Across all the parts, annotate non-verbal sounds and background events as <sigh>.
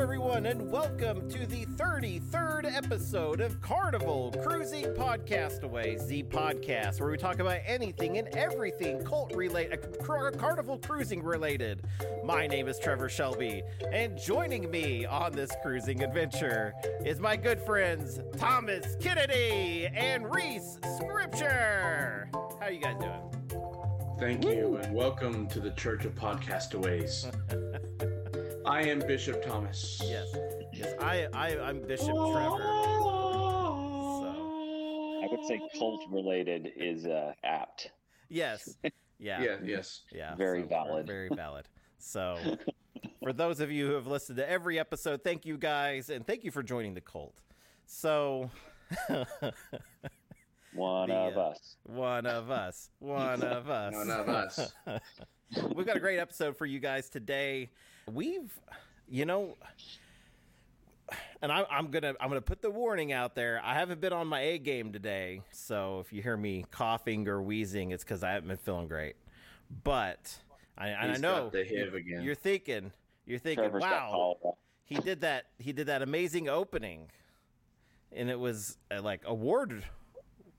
everyone, and welcome to the 33rd episode of Carnival Cruising Podcastaways, the podcast where we talk about anything and everything cult related, uh, carnival cruising related. My name is Trevor Shelby, and joining me on this cruising adventure is my good friends Thomas Kennedy and Reese Scripture. How you guys doing? Thank you, and welcome to the Church of Podcastaways. <laughs> I am Bishop Thomas. Yes, yes, I, I I'm Bishop Trevor. So I would say cult related is uh, apt. yes, yeah, <laughs> Yeah, yes. Yeah, Very so- valid. Very <laughs> valid. So, for those of you who have listened to every episode, thank you guys, and thank you for joining the cult. So, <laughs> One The, of uh, us. one of us, one of us, None of us. We've got a great episode for you guys today. We've, you know, and I, I'm gonna I'm gonna put the warning out there. I haven't been on my A game today, so if you hear me coughing or wheezing, it's because I haven't been feeling great. But I, and I know got the again. you're thinking you're thinking, Trevor's wow, he did that he did that amazing opening, and it was uh, like award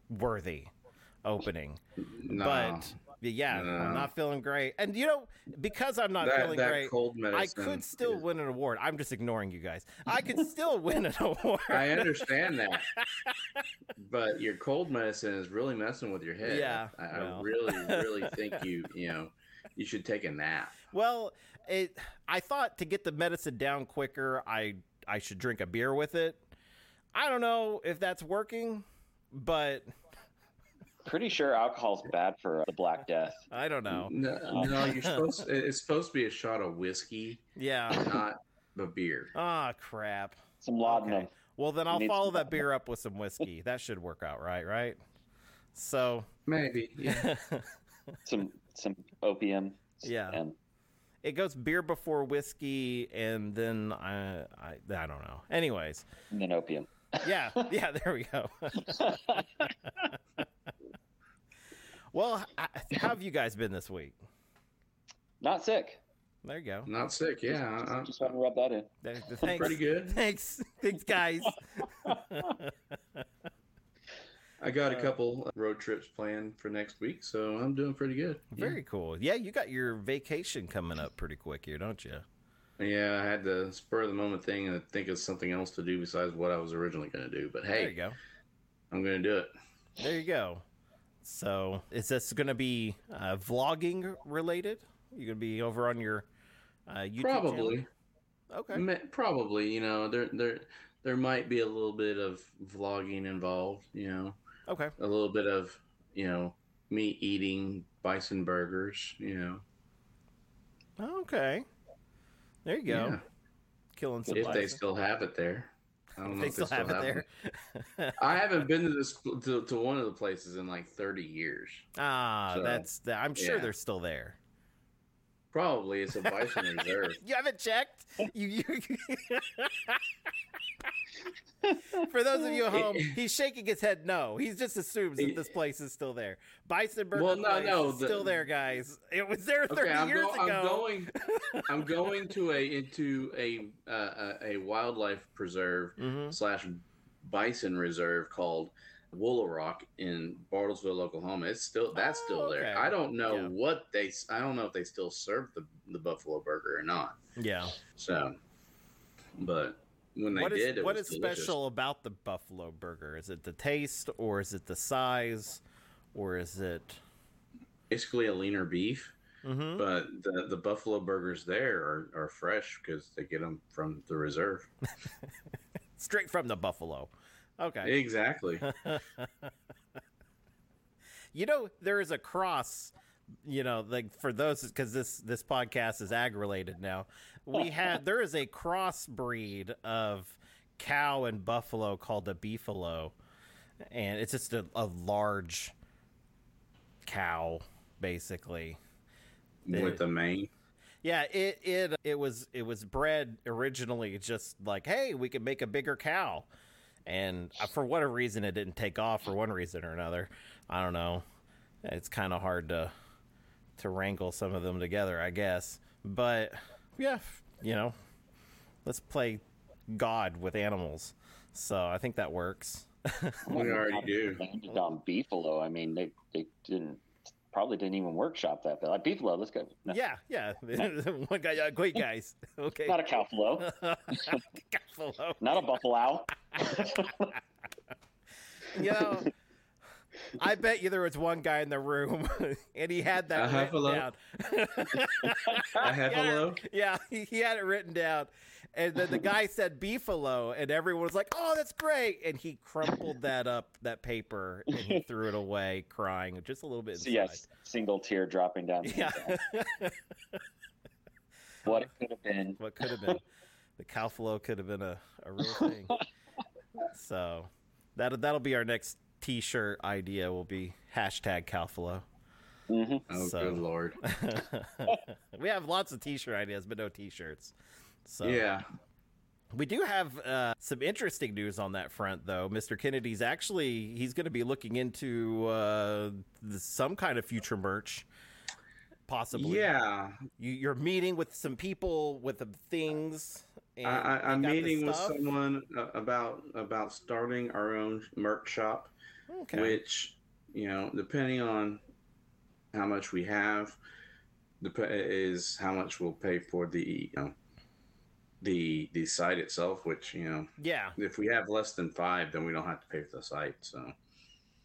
worthy opening. No. But yeah, No. I'm not feeling great. And you know, because I'm not That- feeling that great, cold I could still is- win an award. I'm just ignoring you guys. I could <laughs> still win an award. I understand that. <laughs> but your cold medicine is really messing with your head. Yeah, I, I really, really think you, <laughs> you know, you should take a nap. Well, it. I thought to get the medicine down quicker, I I should drink a beer with it. I don't know if that's working, but Pretty sure alcohol's bad for the Black Death. I don't know. No, no, you're <laughs> supposed. It's supposed to be a shot of whiskey, Yeah. not the beer. Ah, crap. Some laudanum. Okay. Well, then I'll follow that beer up with some whiskey. That should work out right, right? So Maybe. Yeah. <laughs> some some opium. Yeah. And it goes beer before whiskey, and then I, I, I don't know. Anyways, and then opium. yeah, <laughs> yeah, there we go. Well, I, how have you guys been this week? Not sick. There you go. Not sick. Yeah. I- Just want to rub that in. Thanks. pretty good. Thanks, thanks, guys. <laughs> I got a uh, couple road trips planned for next week, so I'm doing pretty good. Very cool. Yeah, you got your vacation coming up pretty quick here, don't you? Yeah, I had the spur of the moment thing and think of something else to do besides what I was originally going to do. But hey, There you go. I'm going to do it. There you go. So, is this going to be uh, vlogging related? You're going to be over on your uh, YouTube Probably, channel? Okay. Ma- probably. You know, there there there might be a little bit of vlogging involved. You know, Okay. a little bit of you know me eating bison burgers. You know, Okay. There you go. Yeah. Killing some if they still have it there. I don't know they if still have it there. <laughs> I haven't been to this to, to one of the places in like 30 years. Ah, So, that's I'm sure yeah. they're still there. Probably it's a bison <laughs> reserve. You haven't checked? You, you <laughs> For those of you at home, <laughs> he's shaking his head no. He just assumes that this place is still there. Bison Burger Well, no, no, is the- still there, guys. It was there 30 Okay, years go- ago. I'm going. I'm going to a into a uh, a a wildlife preserve Mm-hmm. slash bison reserve called Woolaroc in Bartlesville, Oklahoma. It's still that's Oh, still there. okay. I don't know Yeah. what they. I don't know if they still serve the the buffalo burger or not. yeah. So, but when they What is did, it what is delicious. special about the buffalo burger? Is it the taste or is it the size or is it Basically, a leaner beef. Mhm. But the, the buffalo burgers there are, are fresh because they get them from the reserve. <laughs> straight from the buffalo? Okay. Exactly. <laughs> You know, there is a cross. You know, like for those because this this podcast is ag related now. We <laughs> had there is a crossbreed of cow and buffalo called a beefalo, and it's just a, a large cow, basically. With the mane. Yeah, it it it was it was bred originally just like, hey, we can make a bigger cow, and uh, for whatever reason, it didn't take off for one reason or another. I don't know. It's kind of hard to to wrangle some of them together, I guess. But yeah, you know, let's play God with animals. So I think that works. We <laughs> already do. Landed on Beefalo. I mean, they, they didn't probably didn't even workshop that. But like Beefalo, let's go. No, Yeah, yeah. <laughs> One guy, uh, great guys. <laughs> Okay. Not a cowflo, Buffalo. not a buffalo. <laughs> You know, I bet you there was one guy in the room <laughs> and he had that A written Huffalo? down. <laughs> A Huffalo? Yeah, he, he had it written down. And then the guy said beefalo, and everyone was like, "Oh, that's great!" And he crumpled that up, that paper, and he threw it away, crying just a little bit. So, yes, single tear dropping down. Yeah. What it could have been. what could have been the cowflow could have been a, a real thing. So that that'll be our next T-shirt idea. Will be hashtag cowflow. hmm Oh, So- good lord. <laughs> we have lots of T-shirt ideas, but no T-shirts. So Yeah. we do have uh, some interesting news on that front, though. Mr. Kennedy's actually he's going to be looking into uh, some kind of future merch, possibly. Yeah. you, you're meeting with some people with the things. And I, I, I'm meeting with someone uh, about about starting our own merch shop, Okay. which you know, depending on how much we have, is how much we'll pay for the you know the the site itself. Which you know, yeah. if we have less than five, then we don't have to pay for the site. So,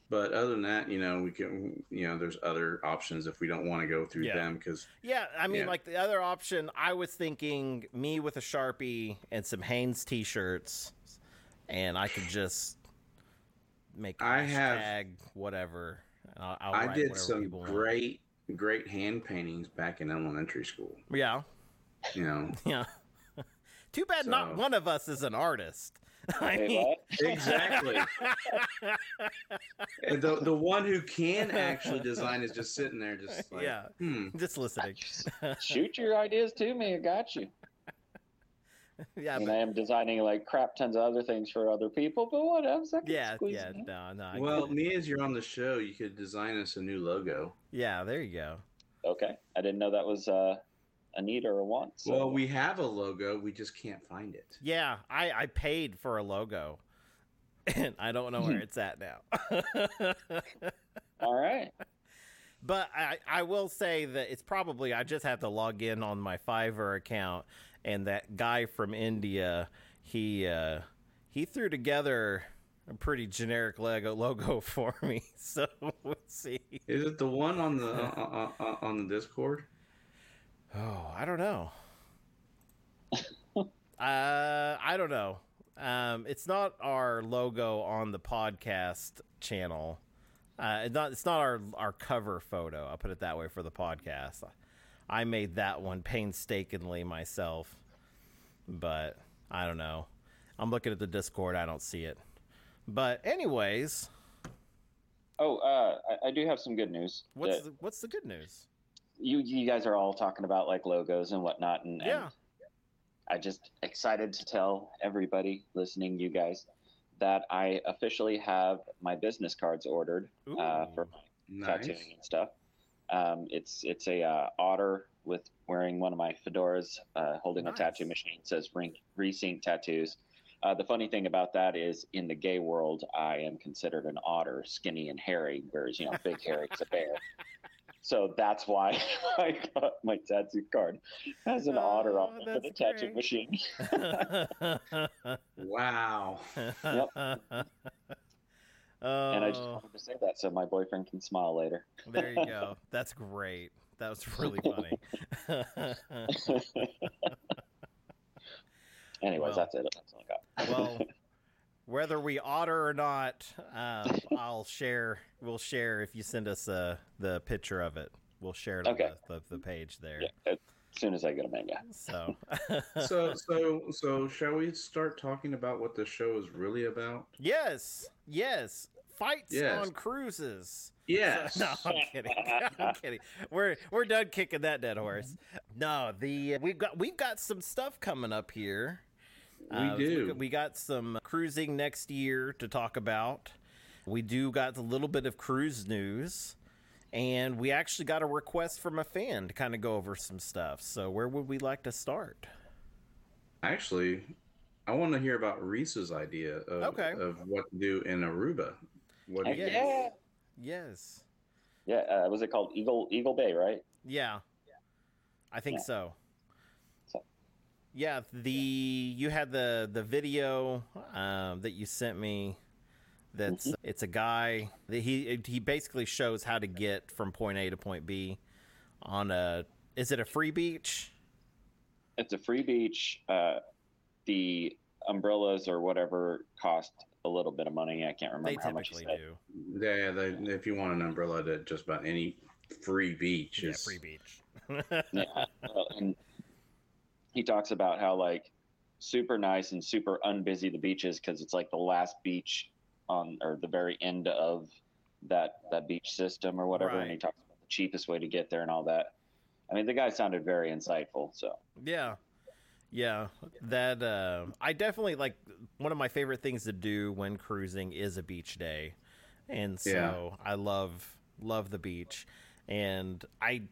but other than that, you know, we can you know, there's other options if we don't want to go through Yeah. them because Yeah, I mean, Yeah. like the other option, I was thinking me with a sharpie and some Hanes T-shirts, and I could just make. a I have- whatever. I'll, I'll I did some people want. great great hand paintings back in elementary school. Yeah, You know, <laughs> yeah. Too bad not one of us is an artist. <laughs> I Wait, mean, <laughs> exactly. <laughs> And the the one who can actually design is just sitting there, just like, Yeah. hmm. just listening. Shoot your ideas to me. I got you. yeah, and but, I am designing like crap tons of other things for other people, but whatever. I can yeah, yeah. it in. No, no. I Well, me as you're on the show, you could design us a new logo. yeah. There you go. Okay. I didn't know that was uh, a need or a want. So. Well, we have a logo, we just can't find it. Yeah, I I paid for a logo, and I don't know where <laughs> it's at now. <laughs> All right. But I, I will say that it's probably I just have to log in on my Fiverr account, and that guy from India, he uh, he threw together a pretty generic Lego logo <laughs> for me. So we'll see. Is it the one on the uh, uh, uh, on the Discord? Oh, I don't know. <laughs> uh, I don't know. Um, it's not our logo on the podcast channel. Uh, it's not. It's not our our cover photo. I'll put it that way for the podcast. I made that one painstakingly myself, but I don't know. I'm looking at the Discord. I don't see it. But anyways, Oh, uh, I, I do have some good news. what's the, what's the good news? You you guys are all talking about like logos and whatnot, and, and Yeah. I just excited to tell everybody listening, you guys, that I officially have my business cards ordered uh, for my Nice. tattooing and stuff. Um, it's it's a uh, otter with wearing one of my fedoras, uh, holding a tattoo machine. It says Re- Resync Tattoos. Uh, the funny thing about that is, in the gay world, I am considered an otter, skinny and hairy, whereas you know, big hairy is a bear. <laughs> So that's why <laughs> I got my tattoo card has an otter on Oh, it with a tattoo machine. <laughs> Wow. Yep. Oh, And I just oh. wanted to say that so my boyfriend can smile later. there you go. That's great. That was really funny. <laughs> Anyways, Well. that's it. That's all I got. well, whether we otter or not, um, I'll share. We'll share if you send us uh, the picture of it. We'll share it on the, the, the page there. yeah, as soon as I get a man, yeah. So, <laughs> So so so shall we start talking about what the show is really about? yes, yes, fights Yes. on cruises. Yes. <laughs> No, I'm kidding. <laughs> I'm kidding. We're we're done kicking that dead horse. No, the we've got we've got some stuff coming up here. We Uh, do. We got some cruising next year to talk about. We do got a little bit of cruise news, and we actually got a request from a fan to kind of go over some stuff. So where would we like to start? Actually, I want to hear about Reese's idea of, Okay. of what to do in Aruba. What do you Yes. yeah. Yes. Yeah, uh, was it called Eagle Eagle Bay, right? Yeah. I think Yeah. so. So- Yeah, the you had the the video um, that you sent me. That's Mhm. it's a guy that he he basically shows how to get from point A to point B on a is it a free beach? It's a free beach. Uh, the umbrellas or whatever cost a little bit of money. I can't remember They how much They typically do. Yeah, they, if you want an umbrella to just about any free beach, Yeah, is- free beach. <laughs> yeah. Well, and he talks about how like super nice and super unbusy the beach is because it's like the last beach on or the very end of that that beach system or whatever. And he talks about the cheapest way to get there and all that. I mean, the guy sounded very insightful. So Yeah. Yeah. That uh I definitely like one of my favorite things to do when cruising is a beach day. And so Yeah. I love love the beach. And I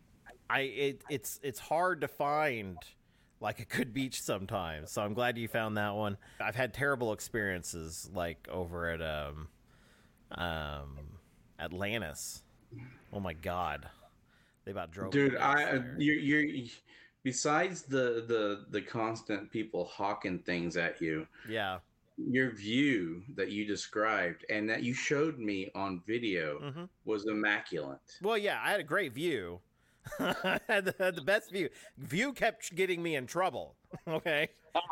I it, it's it's hard to find like a good beach sometimes. So I'm glad you found that one. I've had terrible experiences like over at um um Atlantis. Oh my god. They about drove dude. I you're you're besides the the the constant people hawking things at you. Yeah. Your view that you described and that you showed me on video Mhm. was immaculate. Well, yeah, I had a great view. I <laughs> had the, had the best view. View kept getting me in trouble. <laughs> Okay. <laughs>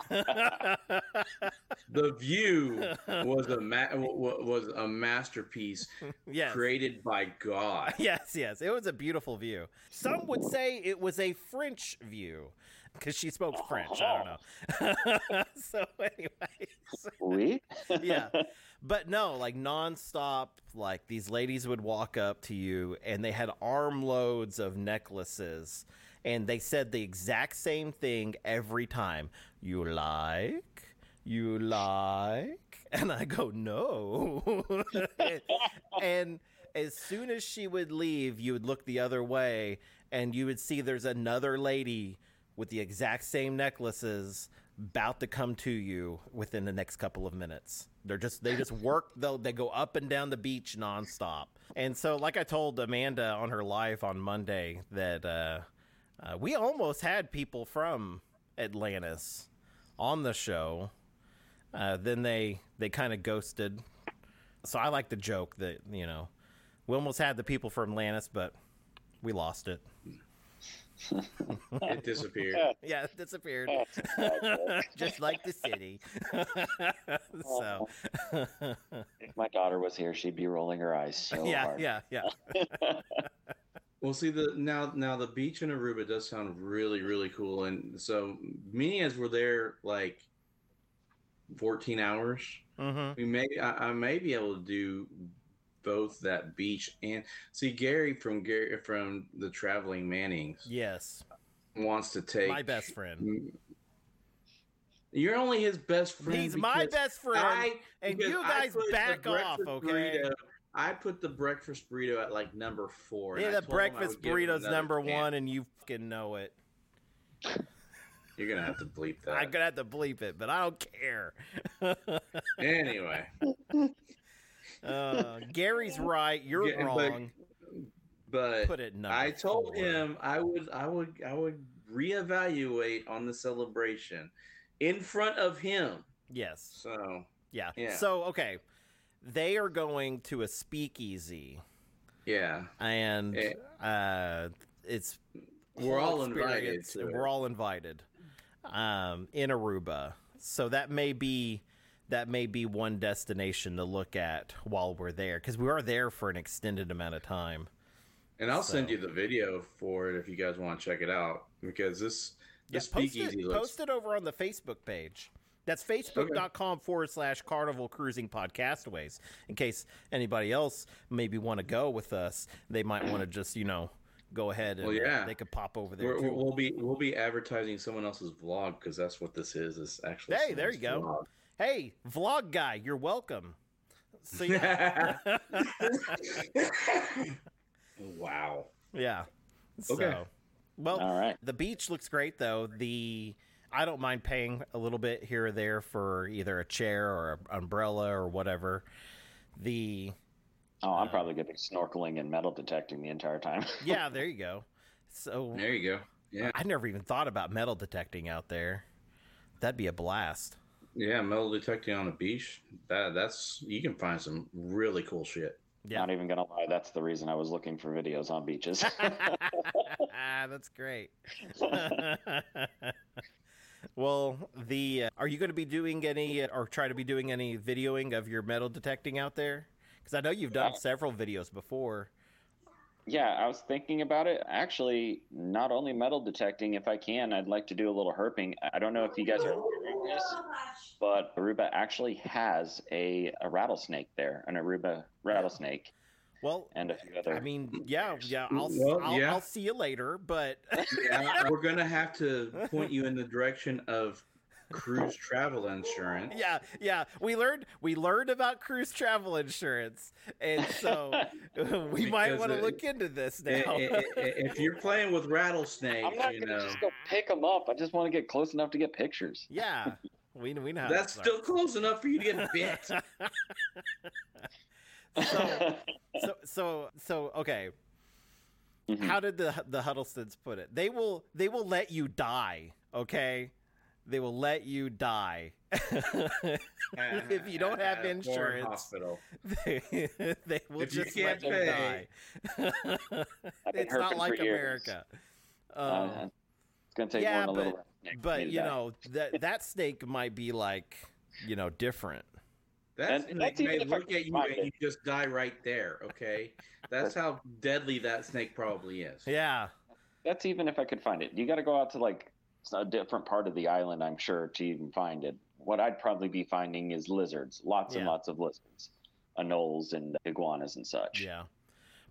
The view was a ma- was a masterpiece yes. created by God. Yes, yes. It was a beautiful view. Some would say it was a French view because she spoke French. I don't oh. know. <laughs> so, anyway. sweet. yeah. But no, like nonstop, like these ladies would walk up to you and they had armloads of necklaces and they said the exact same thing every time. You like? You like? <laughs> And I go, no. <laughs> and as soon as she would leave, you would look the other way and you would see there's another lady with the exact same necklaces about to come to you within the next couple of minutes. They're just they just <laughs> work though they go up and down the beach nonstop. And so like I told Amanda on her live on Monday that uh, uh, we almost had people from Atlantis on the show. Uh, then they they kind of ghosted. So I like the joke that you know we almost had the people from Atlantis, but we lost it. It disappeared. <laughs> Yeah, it disappeared. <laughs> Just like the city. <laughs> so, if my daughter was here, she'd be rolling her eyes so yeah, hard. yeah, yeah. Well, see the now now the beach in Aruba does sound really really cool, and so me as we're there like fourteen hours, hmm we may I, I may be able to do both that beach and see Gary from Gary from the traveling Mannings Yes, wants to take my best friend. You're only his best friend. He's my best friend, I- and you guys back off, okay? burrito- I put the breakfast burrito at like number four. Yeah, the told him I breakfast burrito's number chance. one, and you fucking know it. You're gonna have to bleep that. I'm gonna have to bleep it, but I don't care. <laughs> Anyway, Uh, Gary's right. You're Yeah, wrong. but Put it number I told four. him I would, I would, I would reevaluate on the celebration in front of him. Yes. So Yeah. Yeah. So okay, they are going to a speakeasy, yeah, and Eh. uh, it's we're all invited. experience, To and it. We're all invited um, in Aruba, so that may be that may be one destination to look at while we're there because we are there for an extended amount of time. and I'll send you the video for it if you guys want to check it out because this Yeah, this post speakeasy it, looks. post it over on the Facebook page. That's facebook.com forward slash carnival cruising podcastaways. In case anybody else maybe want to go with us, they might want to just, you know, go ahead and Well, yeah. they could pop over there. Too. we'll be we'll be advertising someone else's vlog because that's what this is. Is actually Hey, there you go. Hey, vlog guy, you're welcome. So yeah, <laughs> wow. yeah. So, Okay. well, All right. the beach looks great though. The I don't mind paying a little bit here or there for either a chair or an umbrella or whatever. The Oh, I'm uh, probably going to be snorkeling and metal detecting the entire time. <laughs> yeah, there you go. So There you go. Yeah, I never even thought about metal detecting out there. That'd be a blast. Yeah. Metal detecting on the beach. That that's you can find some really cool shit. Yeah. Not even gonna lie, that's the reason I was looking for videos on beaches. ah, <laughs> <laughs> That's great. well, the uh, are you going to be doing any or try to be doing any videoing of your metal detecting out there? Because I know you've done Yeah. several videos before. Yeah, I was thinking about it. Actually, not only metal detecting, if I can, I'd like to do a little herping. I don't know if you guys are hearing this, but Aruba actually has a, a rattlesnake there, an Aruba rattlesnake, Well, and a few other. I mean, yeah, yeah. I'll Well, I'll, yeah. I'll see you later, but Yeah, we're gonna have to point you in the direction of cruise travel insurance. yeah, yeah. We learned we learned about cruise travel insurance, and so <laughs> <laughs> we might want to look into this I- now. I- I- If you're playing with rattlesnakes, I'm not you gonna know just go pick them up. I just want to get close enough to get pictures. yeah, we we know. that's start. still close enough for you to get <laughs> bit. so so so so okay. Mhm. How did the the Huddlestons put it? They will they will let you die. Okay, they will let you die <laughs> if you don't have At a insurance. Hospital. they, <laughs> they will If you just can't let you pay. die. <laughs> It's not like for years. America. Uh, Um, it's gonna take yeah, more than a but- little. rattlesnake but you die. know that that snake might be like you know different. That snake that's may look at you and it. you just die right there. Okay, that's how deadly that snake probably is. Yeah, That's even if I could find it. You got to go out to like a different part of the island, I'm sure, to even find it. What I'd probably be finding is lizards, lots and lots of lizards, anoles and iguanas and such. yeah.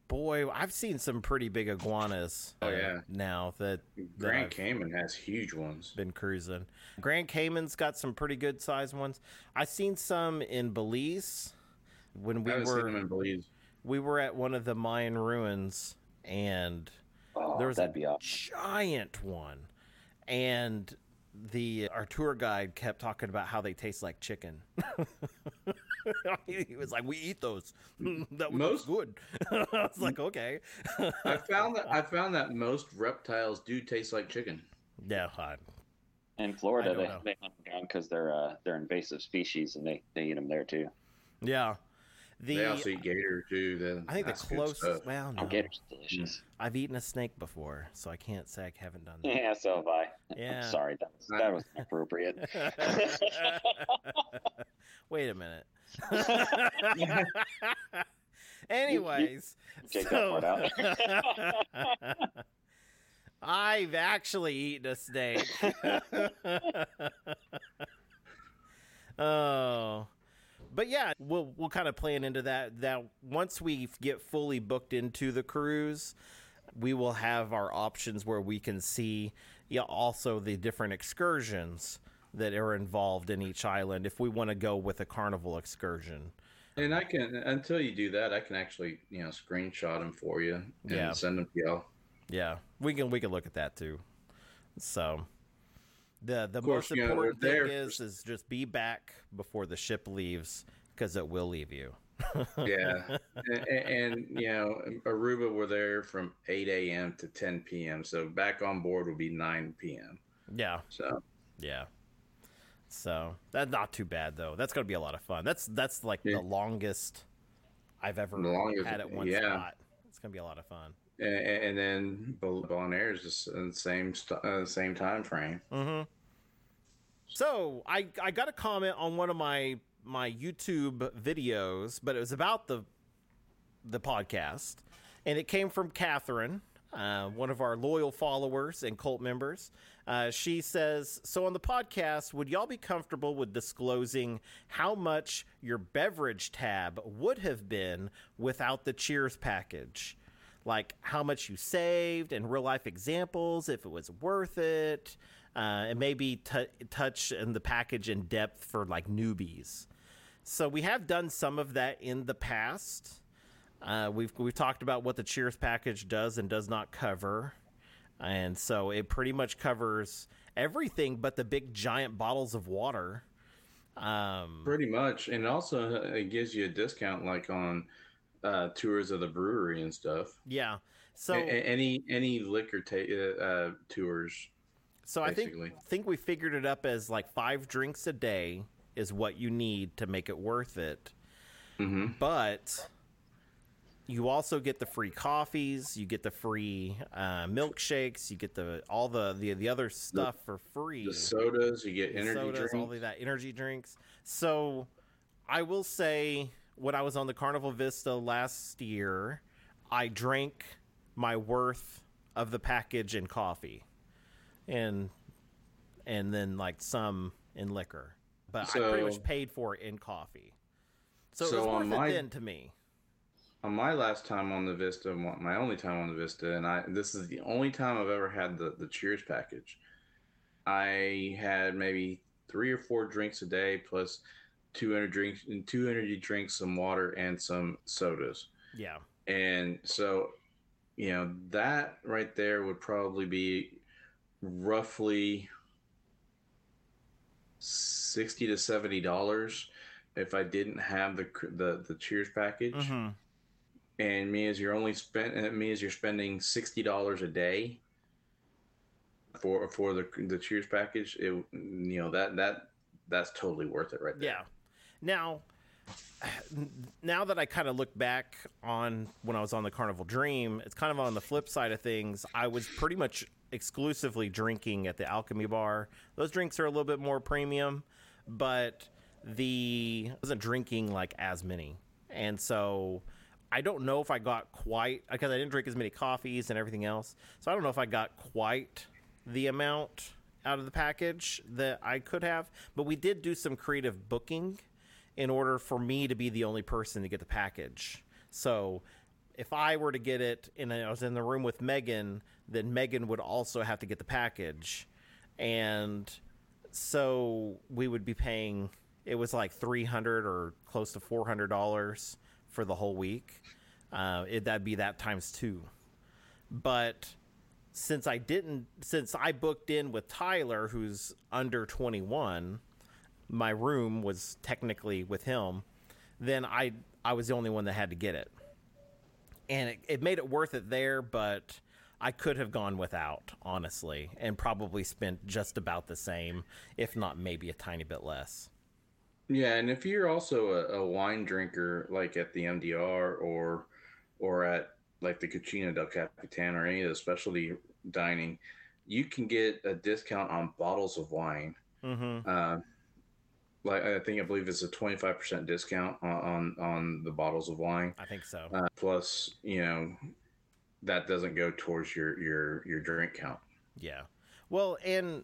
Boy, I've seen some pretty big iguanas. Oh, uh, yeah. now that Grand I've- Cayman has huge ones. been cruising. Grand Cayman's got some pretty good sized ones. I seen some in Belize when I we haven't seen them were in Belize. we were at one of the Mayan ruins and Oh, there was that'd a be awesome. giant one and the our tour guide kept talking about how they taste like chicken. <laughs> he was like, "We eat those. <laughs> that was Most- good." <laughs> I was like, "Okay." I found that I found that most reptiles do taste like chicken. yeah, I- In Florida, they, know. they hunt them down because they're uh, they're invasive species and they, they eat them there too. yeah. The they also eat gator too. Then I think the that's good closest. stuff. Well, no. Oh, gator's delicious. I've eaten a snake before, so I can't say I haven't done that. Yeah, so have I. <laughs> Yeah. Sorry, that was, that was inappropriate. <laughs> Wait a minute. <laughs> Anyways, Take that so part I've actually eaten a snake. oh. But yeah, we'll we'll kind of plan into that. That once we get fully booked into the cruise, we will have our options where we can see yeah, also the different excursions that are involved in each island if we want to go with a carnival excursion. And I can until you do that, I can actually you know screenshot them for you and Yeah. send them to y'all. Yeah, we can we can look at that too. So the the course, most you know, important thing is is just be back before the ship leaves because it will leave you. <laughs> Yeah, and, and you know Aruba were there from 8 a.m. to 10 p.m. So back on board will be 9 p.m. Yeah, So yeah. So that's not too bad though. That's gonna be a lot of fun. That's that's like Yeah. the longest I've ever longest- had at one yeah. spot. It's gonna be a lot of fun. And, and then Bonaire is just in the same uh, same time frame. Mm-hmm. So I I got a comment on one of my my YouTube videos, but it was about the the podcast, and it came from Catherine, uh, one of our loyal followers and cult members. Uh, she says, "So on the podcast, would y'all be comfortable with disclosing how much your beverage tab would have been without the Cheers package?" Like how much you saved and real life examples if it was worth it uh, and maybe t- touch in the package in depth for like newbies. So we have done some of that in the past. Uh, we've we've talked about what the cheers package does and does not cover. And so it pretty much covers everything but the big giant bottles of water. Um, Pretty much, and also uh, it gives you a discount, like on uh, tours of the brewery and stuff. yeah. So A- any any liquor ta- uh, uh, tours. So I think think we figured it up as like five drinks a day is what you need to make it worth it. hmm But you also get the free coffees, you get the free uh, milkshakes, you get the all the the, the other stuff for free. The sodas, you get energy sodas, drinks. all of that energy drinks. So I will say when I was on the Carnival Vista last year, I drank my worth of the package in coffee. And and then like some in liquor. But I pretty much paid for it in coffee. So, it was on worth my- it then to me. on my last time on the Vista, my only time on the Vista, and I this is the only time I've ever had the the Cheers package. I had maybe three or four drinks a day plus two energy drinks and two energy drinks, some water, and some sodas. Yeah. And so, you know, that right there would probably be roughly sixty to seventy dollars if I didn't have the the the Cheers package hmm and me as you're only spent me as you're spending sixty dollars a day for for the the Cheers package, it you know that that that's totally worth it right there. Yeah. Now, now that I kind of look back on when I was on the Carnival Dream, it's kind of on the flip side of things. I was pretty much exclusively drinking at the Alchemy Bar. Those drinks are a little bit more premium, but the I wasn't drinking like as many, and so. I don't know if I got quite because I didn't drink as many coffees and everything else. So I don't know if I got quite the amount out of the package that I could have, but we did do some creative booking in order for me to be the only person to get the package. So if I were to get it and I was in the room with Megan, then Megan would also have to get the package. And so we would be paying it was like 300 or close to $400 for the whole week. Uh, it, that'd be that times two. But since I didn't, since I booked in with Tyler, who's under 21, my room was technically with him, then I I was the only one that had to get it. And it, it made it worth it there, but I could have gone without, honestly, and probably spent just about the same, if not maybe a tiny bit less. Yeah, and if you're also a, a wine drinker, like at the MDR or or at like the Cucina del Capitan or any of the specialty dining, you can get a discount on bottles of wine. Mm-hmm. Uh, like I think I believe it's a 25% discount on on, on the bottles of wine. I think so. Uh, plus, you know, that doesn't go towards your your your drink count. Yeah. Well, and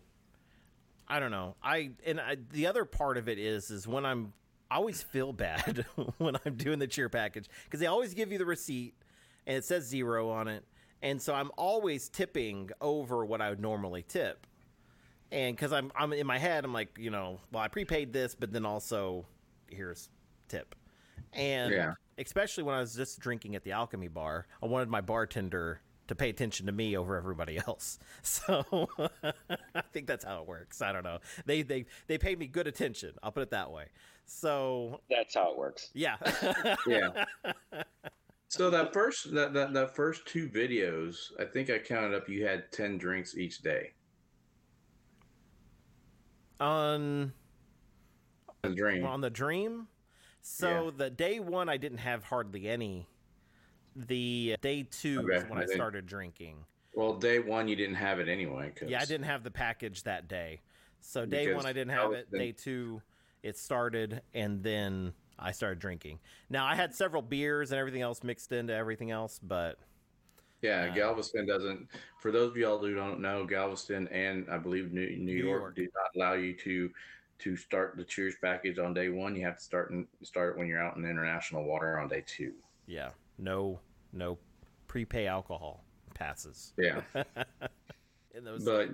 I don't know. I and I, the other part of it is is when I'm I always feel bad <laughs> when I'm doing the cheer package because they always give you the receipt and it says zero on it, and so I'm always tipping over what I would normally tip. And because I'm I'm in my head, I'm like, you know, well, I prepaid this, but then also here's tip. And Yeah. especially when I was just drinking at the Alchemy Bar, I wanted my bartender to pay attention to me over everybody else. <laughs> So <laughs> I think that's how it works. I don't know. They they they paid me good attention. I'll put it that way. So That's how it works. yeah, <laughs> Yeah. So that first that, that that first two videos, I think I counted up you had 10 drinks each day. On A dream. on the dream. So the day one, I didn't have hardly any. The day two is when I I started drinking. Well, day 1 you didn't have it anyway Yeah, I didn't have the package that day. So day Because one, I didn't have was it. the- Day two, it started, and then I started drinking. Now I had several beers and everything else mixed into everything else, but Yeah, Uh, Galveston doesn't. For those of y'all who don't know, Galveston and I believe New, New, York, York. do not allow you to to start the Cheers package on day one. You have to start and start when you're out in international water on day two. yeah, no, no prepay alcohol passes Yeah, <laughs> in those. But-.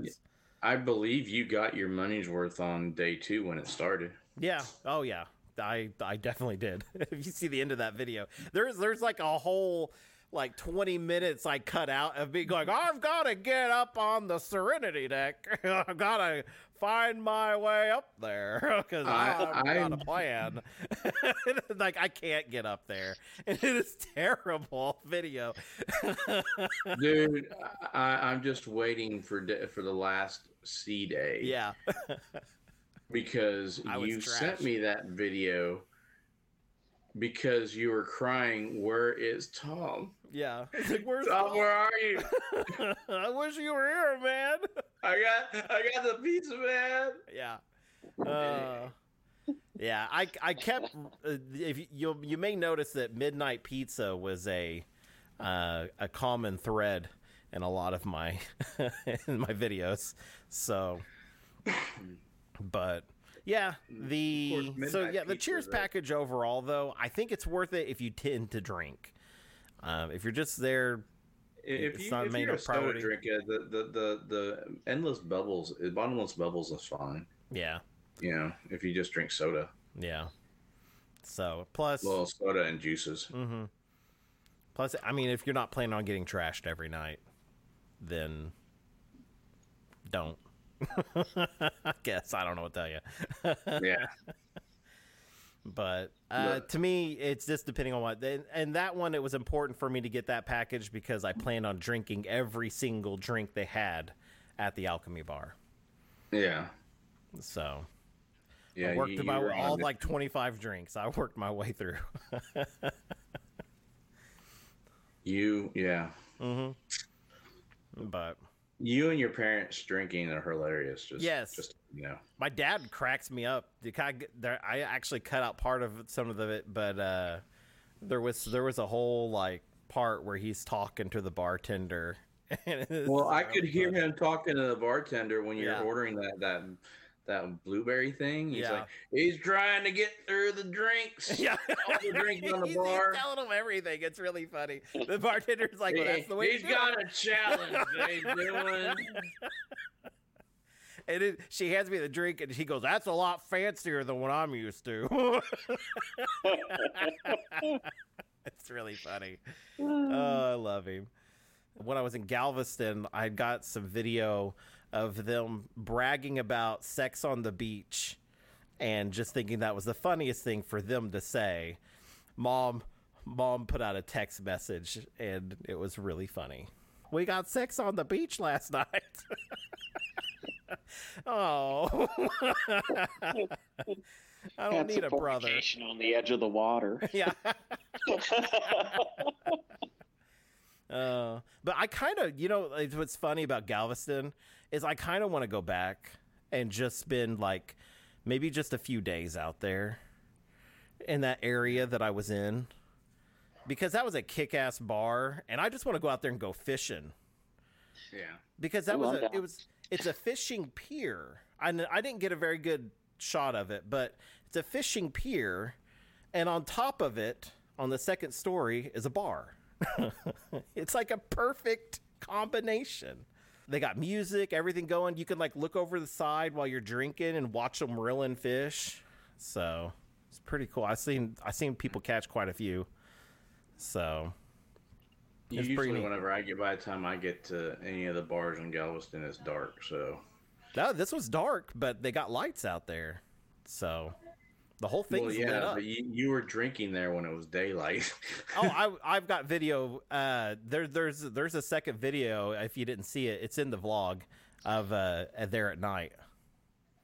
I believe you got your money's worth on day two when it started. Yeah. Oh yeah. I I definitely did. <laughs> if you see the end of that video, there's there's like a whole like 20 minutes I cut out of me going, I've got to get up on the Serenity deck. <laughs> I've got to find my way up there <laughs> because I've I- got a plan. <laughs> like, I can't get up there. And it is terrible video. Dude, I, I'm just waiting for da- for the last sea day. yeah. because I you sent me that video because you were crying. Where is Tom? Yeah. <laughs> Like, where's Tom, where are you? <laughs> I wish you were here, man. I got I got the pizza man. Yeah. Uh, yeah, I I kept uh, if you you you may notice that midnight pizza was a uh, a common thread in a lot of my <laughs> in my videos. So but yeah, the course, so yeah, the cheers right? package overall though, I think it's worth it if you tend to drink. Um, if you're just there If It's you not if made you're a soda drinker, the, the the the endless bubbles, bottomless bubbles is fine. yeah, You know, if you just drink soda, yeah. So plus well, soda and juices. Mm-hmm. Plus, I mean, if you're not planning on getting trashed every night, then don't. I <laughs> guess I don't know what to tell you, Yeah, <laughs> but uh, to me, it's just depending on what. And, and that one, it was important for me to get that package because I planned on drinking every single drink they had at the Alchemy Bar. yeah, So yeah. I worked you- you about were all like 25 drinks. I worked my way through. you, yeah. mm-hmm. But You and your parents drinking are hilarious. Just Yes. just you know. My dad cracks me up. The guy- there- I actually cut out part of some of it, but uh, there was there was a whole like part where he's talking to the bartender. <laughs> Well, I could hear him talking to the bartender when you're Yeah. ordering that that that blueberry thing. He's Yeah. like, he's trying to get through the drinks. <laughs> Yeah, all the drinks <laughs> on the bar. He's telling him everything. It's really funny. The bartender's like, "Well, that's the way." He's got it." a challenge <laughs> he's doing. And it, she hands me the drink, and she goes, "That's a lot fancier than what I'm used to." it's really funny. <sighs> Oh, I love him. When I was in Galveston, I got some video of them bragging about sex on the beach and just thinking that was the funniest thing for them to say. Mom mom put out a text message and it was really funny. We got sex on the beach last <laughs> night. <laughs> oh. <laughs> I don't Had need a brother. on the edge of the water. Yeah. Uh, but I kind of, you know, like, what's funny about Galveston is I kind of want to go back and just spend like maybe just a few days out there in that area that I was in because that was a kick-ass bar, and I just want to go out there and go fishing Yeah. because that I was a, that. it was it's a fishing pier. i didn't get a very good shot of it, but it's a fishing pier, and on top of it, on the second story, is a bar. <laughs> it's like a perfect combination. They got music, everything going. You can like look over the side while you're drinking and watch them reeling fish. So it's pretty cool. I seen I seen people catch quite a few. So It's Usually, whenever I get by the time I get to any of the bars in Galveston, it's dark. So No, this was dark, but they got lights out there. So the whole thing. well, yeah, you, you were drinking there when it was daylight. <laughs> oh, I, I've got video. Uh, there, there's there's a second video. If you didn't see it, it's in the vlog of uh, there at night.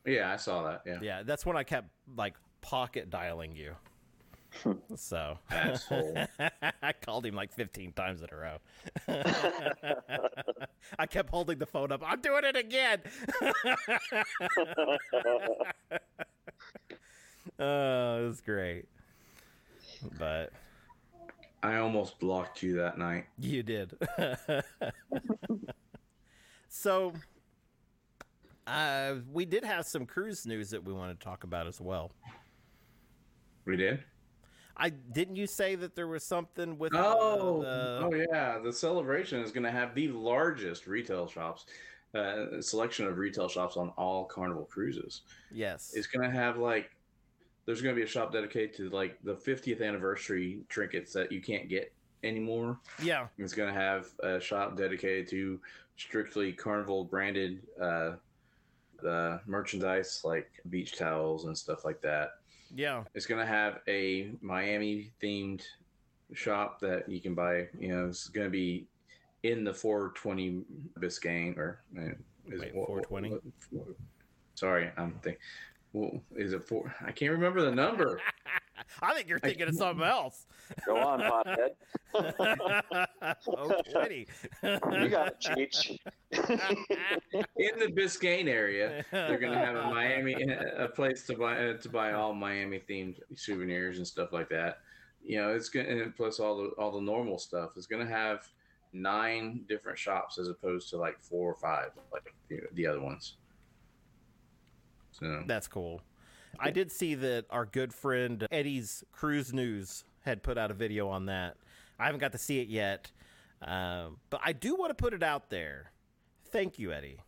yeah, I saw that. Yeah, Yeah, that's when I kept like pocket dialing you. so asshole. <laughs> I called him like 15 times in a row. <laughs> I kept holding the phone up. I'm doing it again. Oh, it was great. But I almost blocked you that night. you did. <laughs> so, uh, we did have some cruise news that we wanted to talk about as well. We did. I didn't you say that there was something with uh, Oh, the- oh yeah. The celebration is going to have the largest retail shops, uh, selection of retail shops on all Carnival cruises. yes It's going to have like, there's going to be a shop dedicated to like the 50th anniversary trinkets that you can't get anymore. Yeah. It's going to have a shop dedicated to strictly Carnival branded uh, the merchandise like beach towels and stuff like that. Yeah. It's going to have a Miami themed shop that you can buy. You know, it's going to be in the 420 Biscayne or uh, is Wait, what- 420? what- what- sorry, I'm thinking. Well, is it four? I can't remember the number. <laughs> I think you're thinking of something else. Go on, pothead. <laughs> oh, Kitty. You got it, Cheech. <laughs> in the Biscayne area, they're gonna have a Miami, a place to buy uh, to buy all Miami themed souvenirs and stuff like that. You know, it's gonna and plus all the all the normal stuff. It's gonna have nine different shops as opposed to like four or five like the, the other ones. So That's cool. I did see that our good friend Eddie's Cruise News had put out a video on that. I haven't got to see it yet, um, but I do want to put it out there. Thank you, Eddie.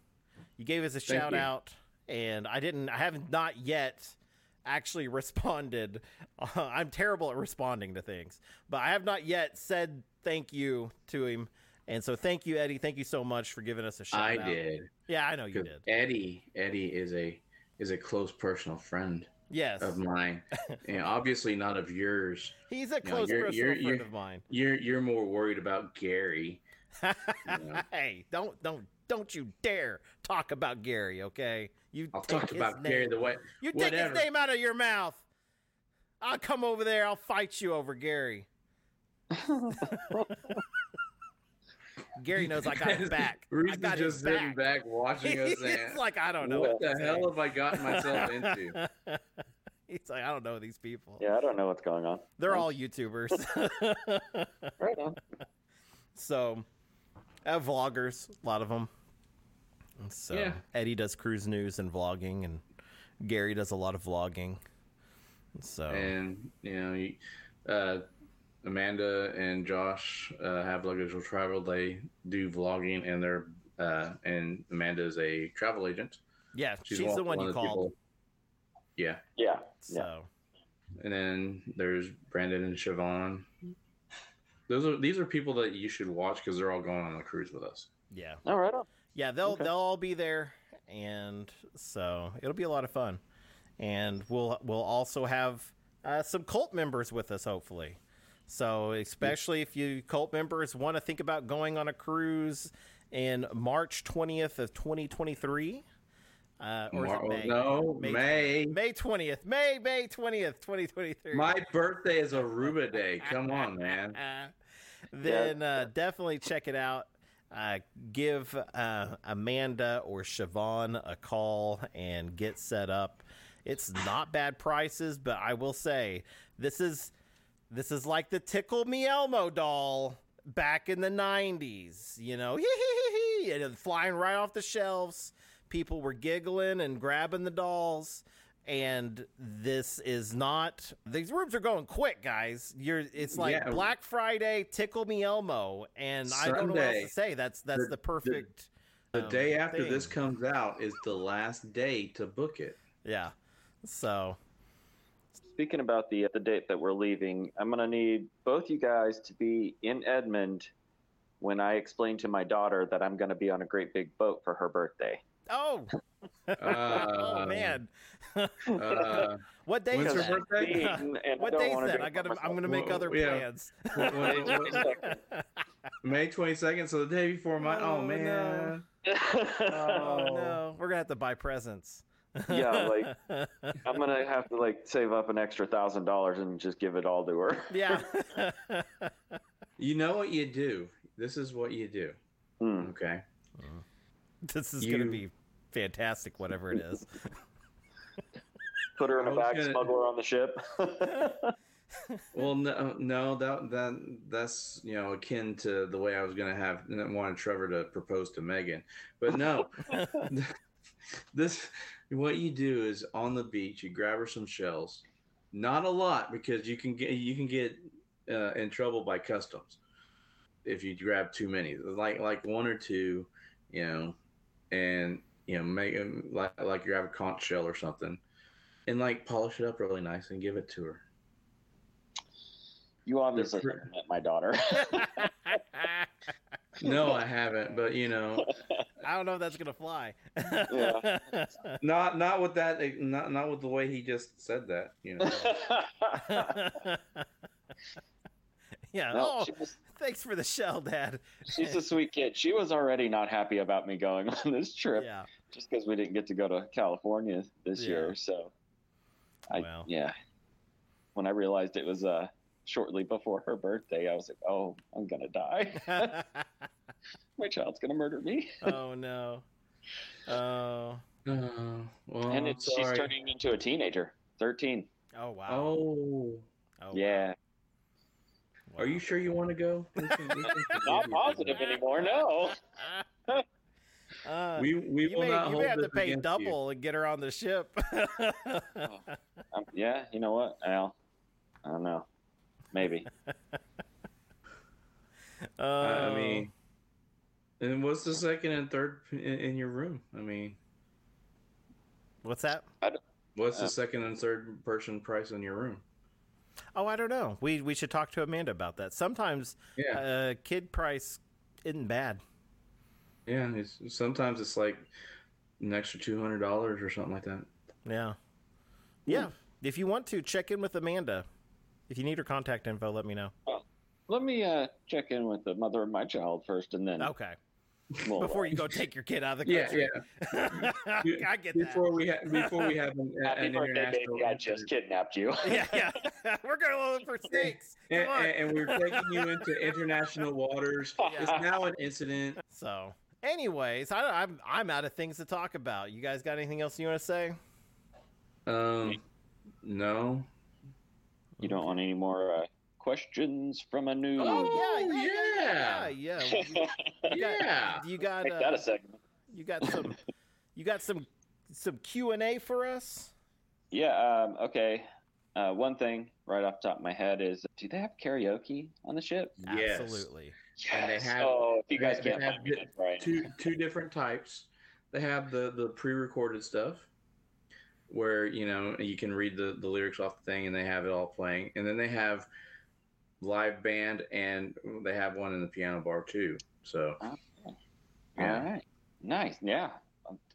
You gave us a Thank shout you. out, and I didn't. I haven't not yet actually <laughs> responded. <laughs> I'm terrible at responding to things, but I have not yet said thank you to him. And so, thank you, Eddie. Thank you so much for giving us a shout I out. did. Yeah, I know you did. Eddie Eddie is a is a close personal friend Yes, of mine, <laughs> and obviously not of yours. he's a You know, close you're- personal you're- friend you're- of mine. You're you're more worried about Gary. Yeah. <laughs> hey, don't don't don't you dare talk about Gary, okay? You I'll talk about name. Gary the way. you take his name out of your mouth. I'll come over there. I'll fight you over Gary. <laughs> Gary knows I got <laughs> his back. I Reese got is his just sitting back. back watching us <laughs> He's like, I don't know "What to the say." hell have I gotten myself into?" <laughs> He's like, I don't know these people. Yeah, I don't know what's going on. They're all YouTubers. Right on. So, uh, vloggers, a lot of them. And So Yeah. Eddie does cruise news and vlogging, and Gary does a lot of vlogging. So And you know, you- uh, Amanda and Josh uh, have luggage will travel. They do vlogging, and they're uh, and Amanda is a travel agent. yeah, she's, the one you of called. people- Yeah, Yeah. So and then there's Brandon and Siobhan. Those are these are people that you should watch because they're all going on a cruise with us. yeah, All right on. yeah, they'll Okay. they'll all be there, and so it'll be a lot of fun. And we'll we'll also have uh, some cult members with us, hopefully. So especially if you cult members want to think about going on a cruise in March twentieth of twenty twenty three. Uh, or Mar- May? No, May- May. May twentieth, May May twentieth, twenty twenty three. My birthday is Aruba Day. Come on, man. <laughs> then uh, definitely check it out. Uh, give uh, Amanda or Siobhan a call and get set up. It's not bad prices, but I will say this is this is like the Tickle Me Elmo doll back in the '90s. You know, <laughs> and flying right off the shelves. People were giggling and grabbing the dolls and this is not these rooms are going quick guys you're it's like Yeah. black friday tickle me elmo and i don't know what else to say that's that's The- the perfect The um, day after this comes out is the last day to book it. yeah so Speaking about the the date that we're leaving, I'm gonna need both you guys to be in Edmond when I explain to my daughter that I'm gonna be on a great big boat for her birthday. oh <laughs> oh Uh, man Uh, <laughs> what day when's is her that birthday? And, <laughs> and what day is that i it gotta i'm gonna make Well, other yeah. plans What- what- what- May 22nd, so the day before my. Oh, Oh, man. no. oh no we're gonna have to buy presents Yeah, like- <laughs> I'm gonna have to like save up an extra thousand dollars and just give it all to her. <laughs> yeah <laughs> You know what you do? This is what you do. Hmm. Okay. this is gonna be fantastic whatever it is Put her in I a was bag, gonna- smuggle her on the ship. Well, no, no, that that that's you know akin to the way I was gonna have wanted Trevor to propose to Megan, but no. this what you do is on the beach you grab her some shells, not a lot because you can get you can get uh, in trouble by customs if you grab too many, like like one or two, you know, and you know make 'em like like you grab a conch shell or something, and like polish it up really nice and give it to her. You obviously They're haven't met my daughter. <laughs> <laughs> No, I haven't. But you know, <laughs> I don't know if that's gonna fly. Yeah. <laughs> not not with that. Not not with the way he just said that. You know. <laughs> yeah. no, oh, was, thanks for the shell, Dad. she's a sweet kid. She was already not happy about me going on this trip Yeah. just because we didn't get to go to California this Yeah. year. So, I Well. yeah. When I realized it was uh shortly before her birthday, I was like, "Oh, I'm gonna die. <laughs> My child's gonna murder me." oh no. Oh. Oh, well, and it's, she's turning into a teenager, 13. Oh wow. Oh, Oh, Yeah, wow. are you sure you want to go? <laughs> We can- we can not positive anymore. No. <laughs> Uh, We we you will may, not you hold may have to pay against you. double and get her on the ship. Um, yeah, you know what, Al? I don't know. Maybe. <laughs> I Oh. mean, and what's the second and third in, in your room? I mean, what's that? what's Uh, the second and third person price in your room? Oh, I don't know. We we should talk to Amanda about that. Sometimes Yeah, uh, kid price isn't bad. yeah. It's, sometimes it's like an extra two hundred dollars or something like that. Yeah. Yeah. If you want to check in with Amanda, if you need her contact info, let me know. Let me uh, check in with the mother of my child first, and then Okay. we'll, <laughs> Before you go <laughs> take your kid out of the Yeah, country. yeah. Be- <laughs> I get before we have before we have an, Happy an birthday, international baby! I just kidnapped you. Yeah, yeah. We're going to look for snakes. And, and, and we're taking you into international waters. It's now an incident. So, anyways, I, I'm I'm out of things to talk about. You guys got anything else you want to say? Um, no. You don't want any more uh, questions from a new? Oh yeah, yeah, yeah. yeah, yeah. yeah. You got, <laughs> Yeah. You got Make that uh, a segment. you got some <laughs> you got some some Q and A for us. Yeah. Um, okay. Uh, one thing right off the top of my head is, do they have karaoke on the ship? Yes. Absolutely. And they have- oh, if you guys can't have find me, the- right. two two different types. They have the the pre-recorded stuff where you know you can read the the lyrics off the thing and they have it all playing, and then they have live band and they have one in the piano bar too. So All yeah. right. Nice. Yeah.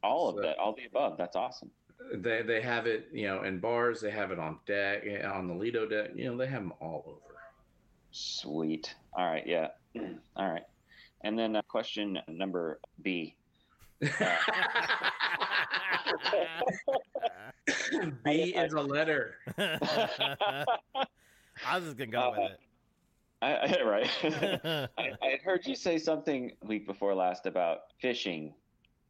All of So- that. All the above. That's awesome. they they have it you know in bars. They have it on deck on the Lido deck. You know they have them all over. Sweet. All right. Yeah. <clears throat> All right. And then uh, question number B. <laughs> <laughs> B is a letter. <laughs> I was just gonna go Uh, with I, I, right. <laughs> I, I had heard you say something week before last about fishing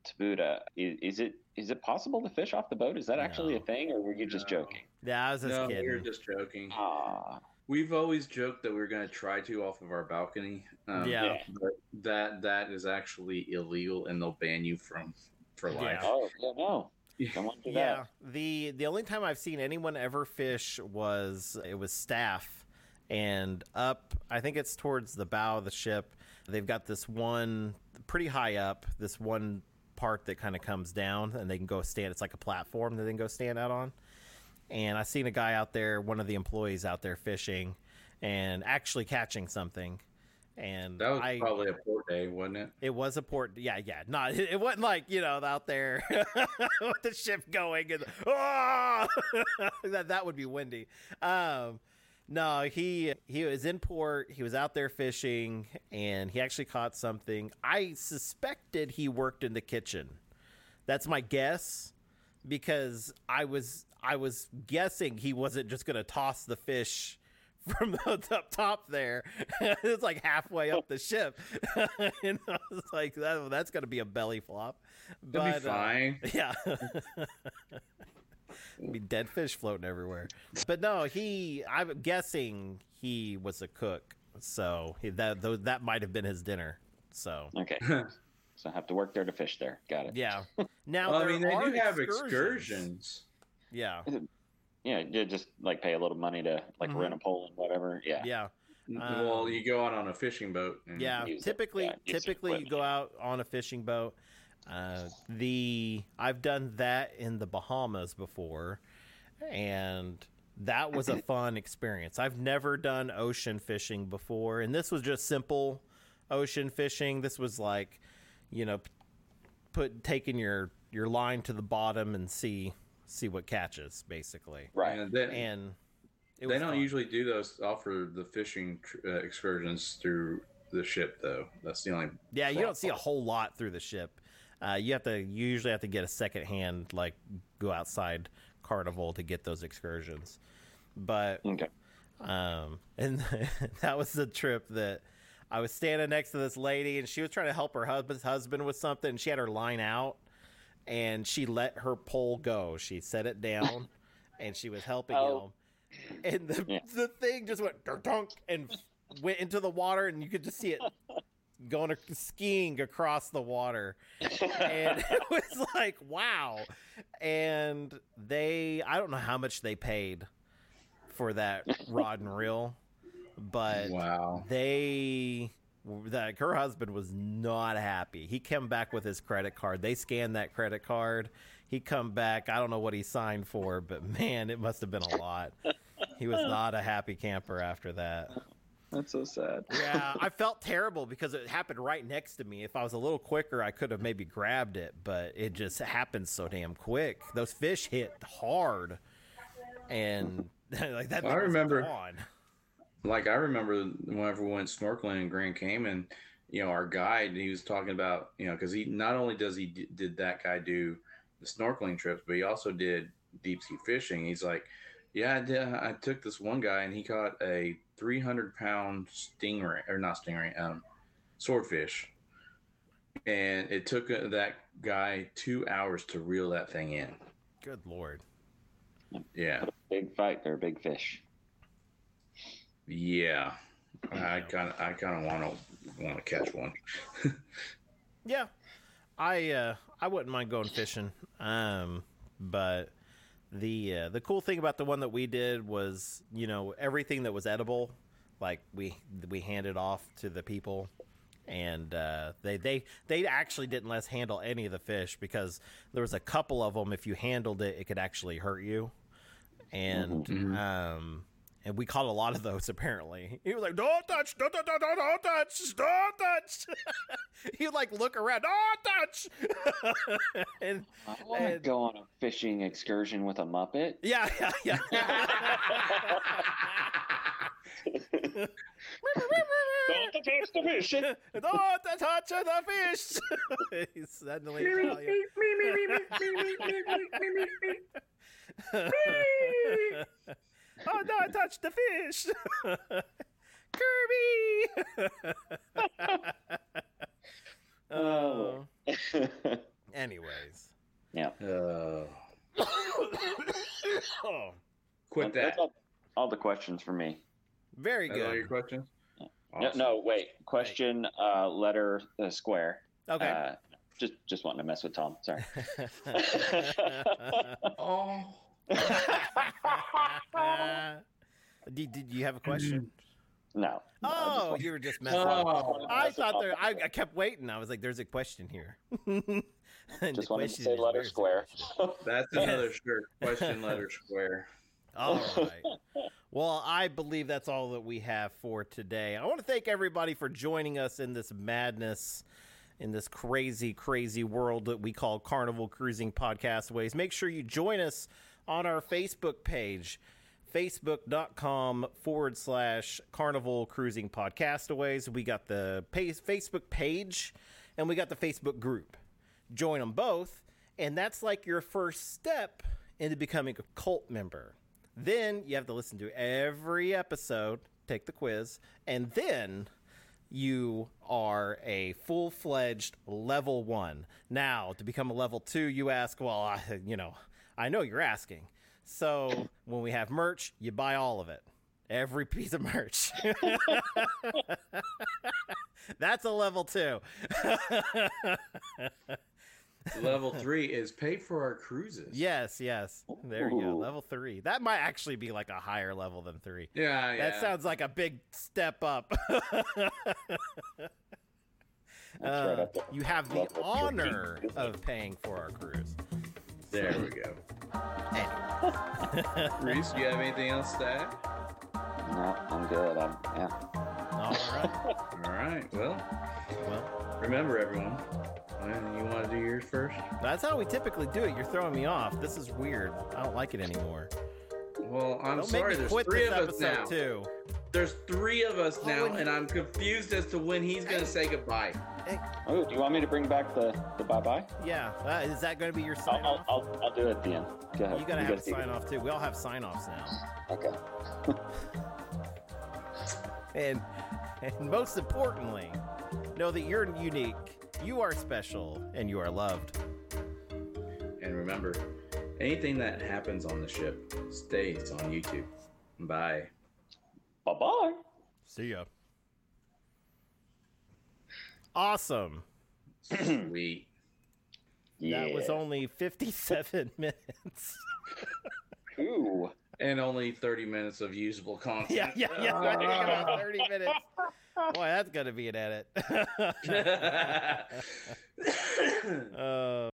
to Buddha. Is, is it is it possible to fish off the boat? Is that actually a thing, or were you just No. joking? yeah, I was just no, we were kidding. just joking. Ah, We've always joked that we are going to try to off of our balcony. Um, Yeah. yeah. But that that is actually illegal, and they'll ban you from for Yeah. life. Oh, yeah, no. Don't want to do Yeah, the the only time I've seen anyone ever fish was it was staff, and up. I think it's towards the bow of the ship. They've got this one pretty high up. This one part that kind of comes down, and they can go stand. It's like a platform that they can go stand out on. And I seen a guy out there, one of the employees out there fishing, and actually catching something. And That was I, probably a port day, wasn't it? it was a port. Yeah, yeah. Not. It wasn't like you know out there <laughs> with the ship going and oh! <laughs> that that would be windy. Um, no, he he was in port. He was out there fishing, and he actually caught something. I suspected he worked in the kitchen. That's my guess because I was I was guessing he wasn't just gonna toss the fish <laughs> from the up top there. <laughs> it's like halfway up the ship, and I was like, that, "That's gonna be a belly flop." That'd But be uh, fine. <laughs> yeah. be dead fish floating everywhere. But no, he I'm guessing he was a cook. So he, that tho- that might have been his dinner. So. Okay. so I have to work there to fish there. Got it. yeah. Now well, I there mean, they are do have excursions. excursions. Yeah. Yeah, you just like pay a little money to like Mhm. rent a pole and whatever. Yeah. Yeah. well, Um, you go out on a fishing boat. and- Yeah, use it. typically, Yeah, typically you go out on a fishing boat. Uh, the I've done that in the Bahamas before, and that was a <clears throat> fun experience. I've never done ocean fishing before, and this was just simple ocean fishing. This was like, you know, put taking your your line to the bottom and see see what catches, basically. Right. And they, And it they was don't fun. usually do those offer the fishing uh, excursions through the ship though. That's the only. Yeah, you don't see a whole lot through the ship. Uh, you have to you usually have to get a second hand, like go outside Carnival to get those excursions. But Okay. um, <laughs> and <laughs> that was the trip that I was standing next to this lady, and she was trying to help her husband's husband with something. And she had her line out, and she let her pole go. She set it down, <laughs> and she was helping Oh. him. And the Yeah. the thing just went dunk and went into the water, and you could just see it <laughs> going ac- skiing across the water and <laughs> it was like wow and they i don't know how much they paid for that rod and reel but Wow. they that her husband was not happy he came back with his credit card they scanned that credit card he come back i don't know what he signed for but <laughs> man it must have been a lot he was <laughs> not a happy camper after that That's so sad. yeah, I <laughs> felt terrible because it happened right next to me. If I was a little quicker, I could have maybe grabbed it, but it just happened so damn quick. Those fish hit hard, and like that. I thing was remember- gone. Like I remember whenever we went snorkeling in Grand Cayman, you know, our guide he was talking about you know because he not only does he d- did that guy do the snorkeling trips, but he also did deep sea fishing. He's like, yeah, I, did, I took this one guy and he caught a 300 pound stingray or not stingray, um, swordfish, and it took uh, that guy two hours to reel that thing in. Good lord. Yeah, Big fight. They're big fish. Yeah. I kind of I kind of want to want to catch one. <laughs> Yeah, I uh, I wouldn't mind going fishing. Um, but the uh, the cool thing about the one that we did was you know everything that was edible, like we we handed off to the people, and uh, they they they actually didn't let us handle any of the fish because there was a couple of them. If you handled it, it could actually hurt you, and Mhm. um. And we caught a lot of those apparently. He was like, "Don't touch, don't, don't, don't, don't, don't touch, don't touch." he would like look around, "Don't touch." and I want to go on a fishing excursion with a Muppet. yeah, yeah, yeah. Don't touch the fish. Don't touch the fish. He's suddenly Italian. Oh no! I touched the fish. <laughs> Kirby. <laughs> oh. Anyways. yeah. Uh, <coughs> Oh, quit that. That's all, all the questions for me. very That's all your good. questions? No, Awesome. no, wait. Question, uh, letter, uh, square. Okay. Uh, just, just wanting to mess with Tom. Sorry. <laughs> Oh. <laughs> did, did you have a question? No. No, I just Oh, want- you were just messing. Oh. I thought there. I, I kept waiting. I was like, "There's a question here." <laughs> And Just the wanted to question say is, letter square. question? <laughs> That's another shirt. Question letter square. All right. Well, I believe that's all that we have for today. I want to thank everybody for joining us in this madness, in this crazy, crazy world that we call Carnival Cruising Podcastaways. Make sure you join us on our Facebook page, facebook.com forward slash Carnival Cruising Podcastaways. We got the Facebook page and we got the Facebook group join them both, and that's like your first step into becoming a cult member. Then you have to listen to every episode, take the quiz, and then you are a full fledged level one. Now, to become a level two, you ask, well, I, you know, I know you're asking. So when we have merch, you buy all of it. Every piece of merch. <laughs> That's a level two. Level three is pay for our cruises. Yes, yes. There you go. Level three. That might actually be like a higher level than three. Yeah, yeah. That sounds like a big step up. Uh, right up you have the Level honor of paying for our cruise. There we go. Anyway. <laughs> Reese, do you have anything else to add? No, I'm good. I'm, yeah. All right. <laughs> All right. Well, Well, remember everyone. You want to do yours first? that's how we typically do it. You're throwing me off. This is weird. I don't like it anymore. Well, I'm don't sorry. make me There's three this of us episode now. too. There's three of us Oh, now, and and I'm confused as to when he's gonna say goodbye. Oh, do you want me to bring back the, the bye bye? Yeah. Uh, is that going to be your I'll, sign I'll, off? I'll, I'll do it at the end. Go ahead. You got to You have a guys do sign off too. We all have sign offs now. Okay. <laughs> And, and most importantly, know that you're unique, you are special, and you are loved. And remember, anything that happens on the ship stays on YouTube. Bye. Bye bye. See ya. Awesome. <clears throat> Sweet. Yeah. That was only 57 <laughs> minutes. Ooh. And only 30 minutes of usable content. yeah, yeah, yeah. <laughs> I about 30 minutes. Boy, that's going to be an edit. <laughs> uh,